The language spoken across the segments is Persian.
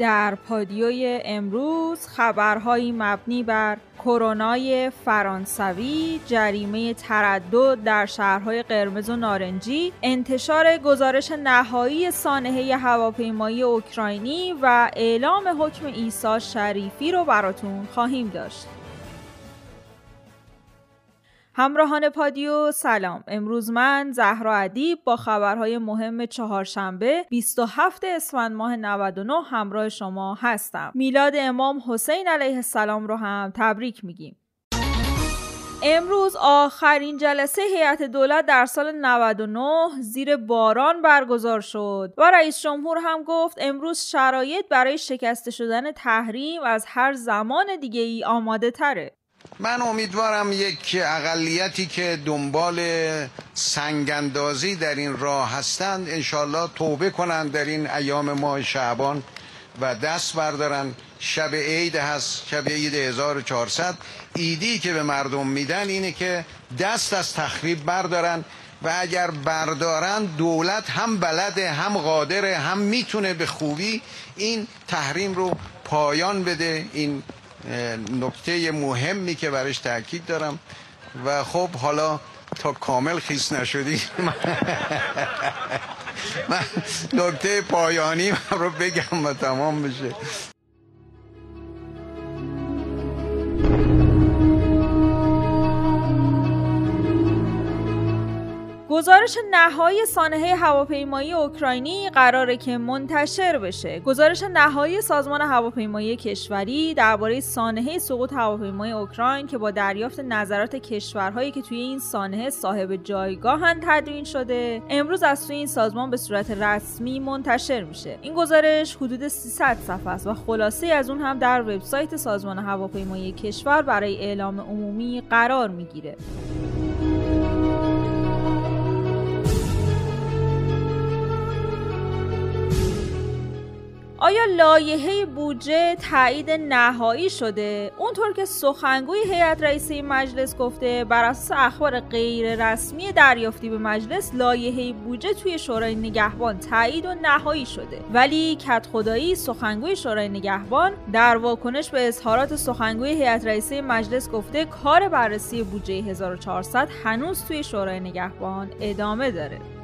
در پادیوی امروز خبرهایی مبنی بر کرونای فرانسوی، جریمه تردد در شهرهای قرمز و نارنجی، انتشار گزارش نهایی سانحه هواپیمایی اوکراینی و اعلام حکم عیسی شریفی رو براتون خواهیم داشت. همراهان پادیو سلام. امروز من زهرا ادیب با خبرهای مهم چهارشنبه 27 اسفند ماه 99 همراه شما هستم. میلاد امام حسین علیه السلام رو هم تبریک میگیم. امروز آخرین جلسه هیئت دولت در سال 99 زیر باران برگزار شد و رئیس جمهور هم گفت امروز شرایط برای شکسته شدن تحریم از هر زمان دیگه ای آماده تره. من امیدوارم یک اقلیتی که دنبال سنگندازی در این راه هستند انشالله توبه کنند در این ایام ماه شعبان و دست بردارن. شب عید هست شب عید 1400 ایدی که به مردم میدن اینه که دست از تخریب بردارن و اگر بردارن دولت هم بلده هم قادره هم می‌تونه به خوبی این تحریم رو پایان بده این نکته مهمی که برش تاکید دارم. و خب حالا تا کامل خیس نشدی من نکته پایانی رو بگم و تمام بشه. گزارش نهایی سانحه هواپیمایی اوکراینی قراره که منتشر بشه. گزارش نهایی سازمان هواپیمایی کشوری درباره سانحه سقوط هواپیمای اوکراین که با دریافت نظرات کشورهایی که توی این سانحه صاحب جایگاهن تدوین شده، امروز از توی این سازمان به صورت رسمی منتشر میشه. این گزارش حدود 300 صفحه است و خلاصه از اون هم در وبسایت سازمان هواپیمایی کشور برای اعلام عمومی قرار می‌گیره. آیا لایحه بودجه تایید نهایی شده؟ اونطور که سخنگوی هیئت رئیسه مجلس گفته بر اساس اخبار غیر رسمی دریافتی به مجلس لایحه بودجه توی شورای نگهبان تایید و نهایی شده. ولی کت خدایی سخنگوی شورای نگهبان در واکنش به اظهارات سخنگوی هیئت رئیسه مجلس گفته کار بررسی بودجه 1400 هنوز توی شورای نگهبان ادامه داره.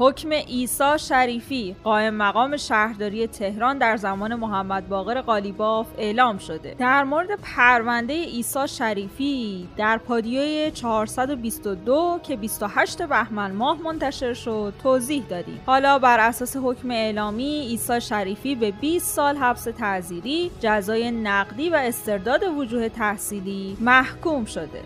حکم ایسا شریفی قائم مقام شهرداری تهران در زمان محمد باقر قالیباف اعلام شده. در مورد پرونده ایسا شریفی در پادیوی 422 که 28 بهمن ماه منتشر شد توضیح دادیم. حالا بر اساس حکم اعلامی ایسا شریفی به 20 سال حبس تعزیری جزای نقدی و استرداد وجوه تحصیلی محکوم شده.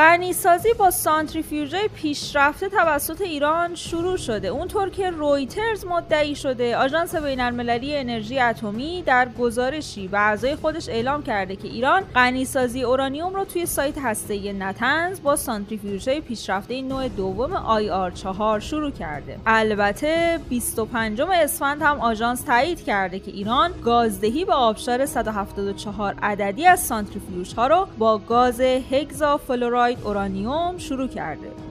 غنیسازی با سانتریفیوژهای پیشرفته توسط ایران شروع شده. اونطور که رویترز مدعی شده آژانس بین المللی انرژی اتمی در گزارشی به اعضای خودش اعلام کرده که ایران غنیسازی اورانیوم رو توی سایت هسته نتنز با سانتریفیوژهای پیشرفته نوع دوم آی 4 شروع کرده. البته 25 اسفند هم آژانس تایید کرده که ایران گازدهی به آبشار 174 عددی از سانتریفیوژها ها رو با گاز هگزا فلوراید اورانیوم شروع کرده.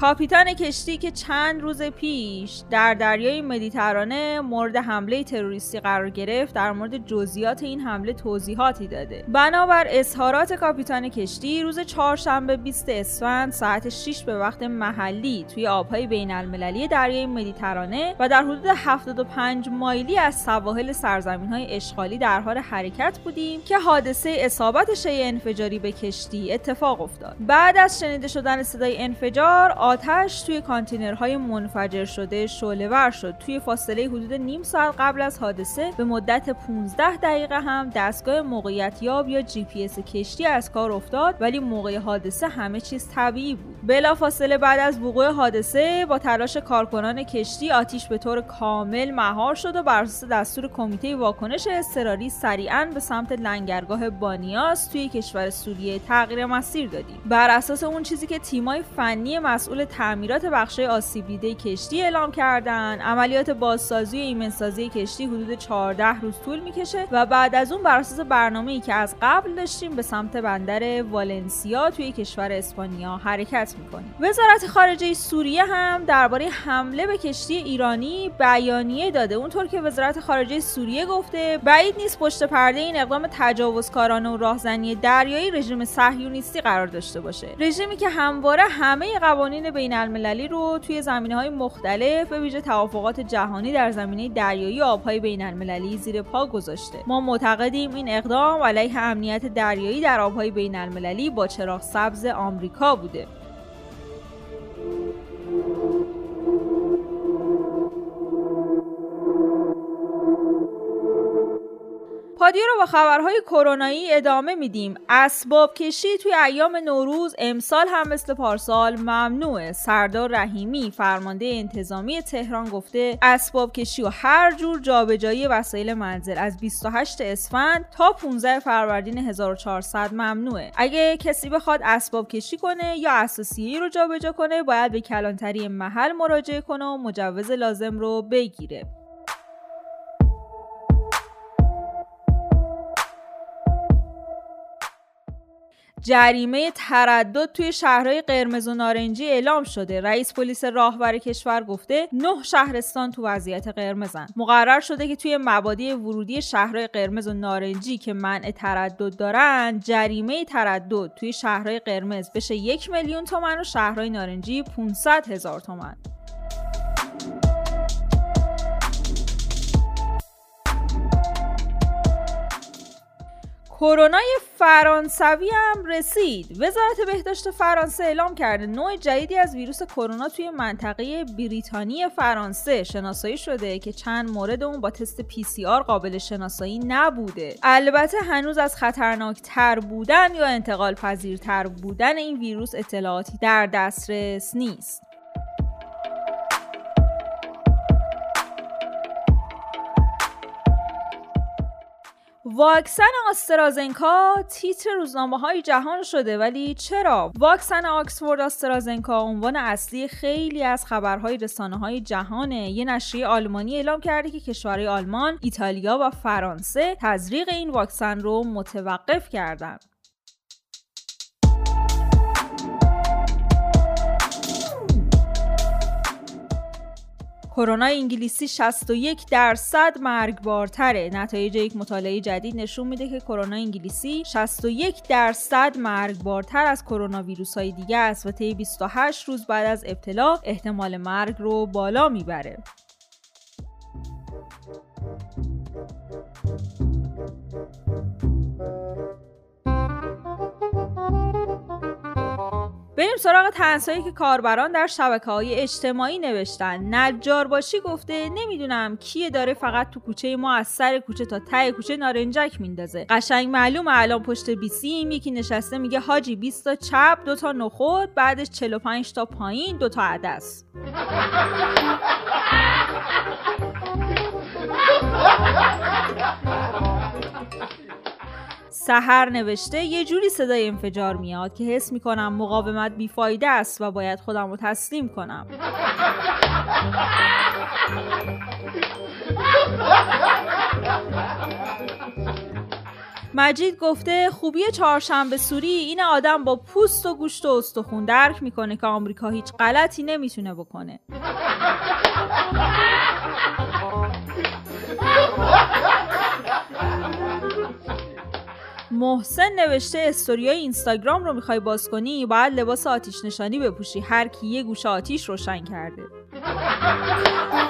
کاپیتان کشتی که چند روز پیش در دریای مدیترانه مورد حمله تروریستی قرار گرفت در مورد جزئیات این حمله توضیحاتی داده. بنابر اظهارات کاپیتان کشتی روز چهارشنبه 20 اسفند ساعت 6 به وقت محلی توی آبهای بین المللی دریای مدیترانه و در حدود 75 مایلی از سواحل سرزمین های اشغالی در حال حرکت بودیم که حادثه اصابت شی انفجاری به کشتی اتفاق افتاد. بعد از شنیده شدن صدای انفجار آتش توی کانتینرهای منفجر شعله ور شد. توی فاصله حدود نیم ساعت قبل از حادثه به مدت 15 دقیقه هم دستگاه موقعیت یاب یا جی پی اس کشتی از کار افتاد ولی موقع حادثه همه چیز طبیعی بود. بلافاصله بعد از وقوع حادثه با تلاش کارکنان کشتی آتیش به طور کامل مهار شد و بر اساس دستور کمیته واکنش اضطراری سریعا به سمت لنگرگاه بانیاس توی کشور سوریه تغییر مسیر دادیم. بر اساس اون چیزی که تیمای فنی مسئول تعمیرات بخش آسیب دیده کشتی اعلام کردن. عملیات بازسازی و ایمنسازی کشتی حدود 14 روز طول می‌کشه و بعد از اون بر اساس برنامه‌ای که از قبل داشتیم به سمت بندر والنسیا توی کشور اسپانیا حرکت می‌کنیم. وزارت خارجه سوریه هم درباره حمله به کشتی ایرانی بیانیه داده. اونطور که وزارت خارجه سوریه گفته بعید نیست پشت پرده این اقدام تجاوزکارانه و راهزنی دریایی رژیم صهیونیستی قرار داشته باشه. رژیمی که همواره همه قوانین بین المللی رو توی زمینه های مختلف به ویژه توافقات جهانی در زمینه دریایی آبهای بین المللی زیر پا گذاشته. ما معتقدیم این اقدام علیه امنیت دریایی در آبهای بین المللی با چراغ سبز آمریکا بوده. پادیو رو با خبرهای کرونایی ادامه میدیم. اسباب کشی توی ایام نوروز امسال هم مثل پارسال ممنوعه. سردار رحیمی فرمانده انتظامی تهران گفته اسباب کشی و هر جور جابجایی وسایل منزل. از 28 اسفند تا 15 فروردین 1400 ممنوعه. اگه کسی بخواد اسباب کشی کنه یا اساسیه رو جابجا کنه باید به کلانتری محل مراجعه کنه و مجوز لازم رو بگیره. جریمه تردد توی شهرهای قرمز و نارنجی اعلام شده. رئیس پلیس راهبر کشور گفته نه شهرستان تو وضعیت قرمزن. مقرر شده که توی مبادی ورودی شهرهای قرمز و نارنجی که منع تردد دارن جریمه تردد توی شهرهای قرمز بشه یک میلیون تومن و شهرهای نارنجی 500 هزار تومن. کرونای فرانسوی هم رسید. وزارت بهداشت فرانسه اعلام کرده نوع جدیدی از ویروس کرونا توی منطقه بریتانی فرانسه شناسایی شده که چند مورد اون با تست پی سی آر قابل شناسایی نبوده. البته هنوز از خطرناک تر بودن یا انتقال پذیرتر بودن این ویروس اطلاعاتی در دسترس نیست. واکسن آسترازنکا تیتر روزنامه های جهان شده ولی چرا؟ واکسن آکسفورد آسترازنکا عنوان اصلی خیلی از خبرهای رسانه های جهانه یه نشریه آلمانی اعلام کرده که کشورهای آلمان، ایتالیا و فرانسه تزریق این واکسن رو متوقف کردند. کرونا انگلیسی 61 درصد مرگبارتره. نتایج یک مطالعه جدید نشون میده که کرونا انگلیسی 61 درصد مرگبارتر از کرونا ویروس های دیگه است و طی 28 روز بعد از ابتلا احتمال مرگ رو بالا می‌بره. بریم سراغ تنسایی که کاربران در شبکه های اجتماعی نوشتن. نجار باشی گفته نمی‌دونم کیه داره فقط تو کوچه ما از سر کوچه تا ته کوچه نارنجک میندازه. قشنگ معلوم الان پشت بیسیم یکی نشسته میگه حاجی 20 تا چپ دو تا نخود بعدش 45 تا پایین دو تا عدس. سهر نوشته یه جوری صدای انفجار میاد که حس می‌کنم مقاومت بیفایده است و باید خودم رو تسلیم کنم. مجید گفته خوبی چهارشنبه سوری این آدم با پوست و گوشت و استخون درک می‌کنه که آمریکا هیچ غلطی نمی‌تونه بکنه. محسن نوشته استوریای اینستاگرام رو می‌خوای باز کنی باید لباس آتیش نشانی بپوشی. هر کی یه گوشه آتیش روشن کرده.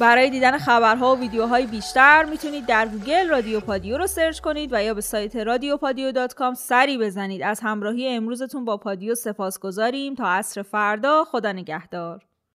برای دیدن خبرها و ویدیوهای بیشتر می‌تونید در گوگل رادیو پادیو رو search کنید و یا به سایت رادیو پادیو dot com سری بزنید. از همراهی امروزتون با پادیو سپاس گذاریم تا عصر فردا خدا نگهدار.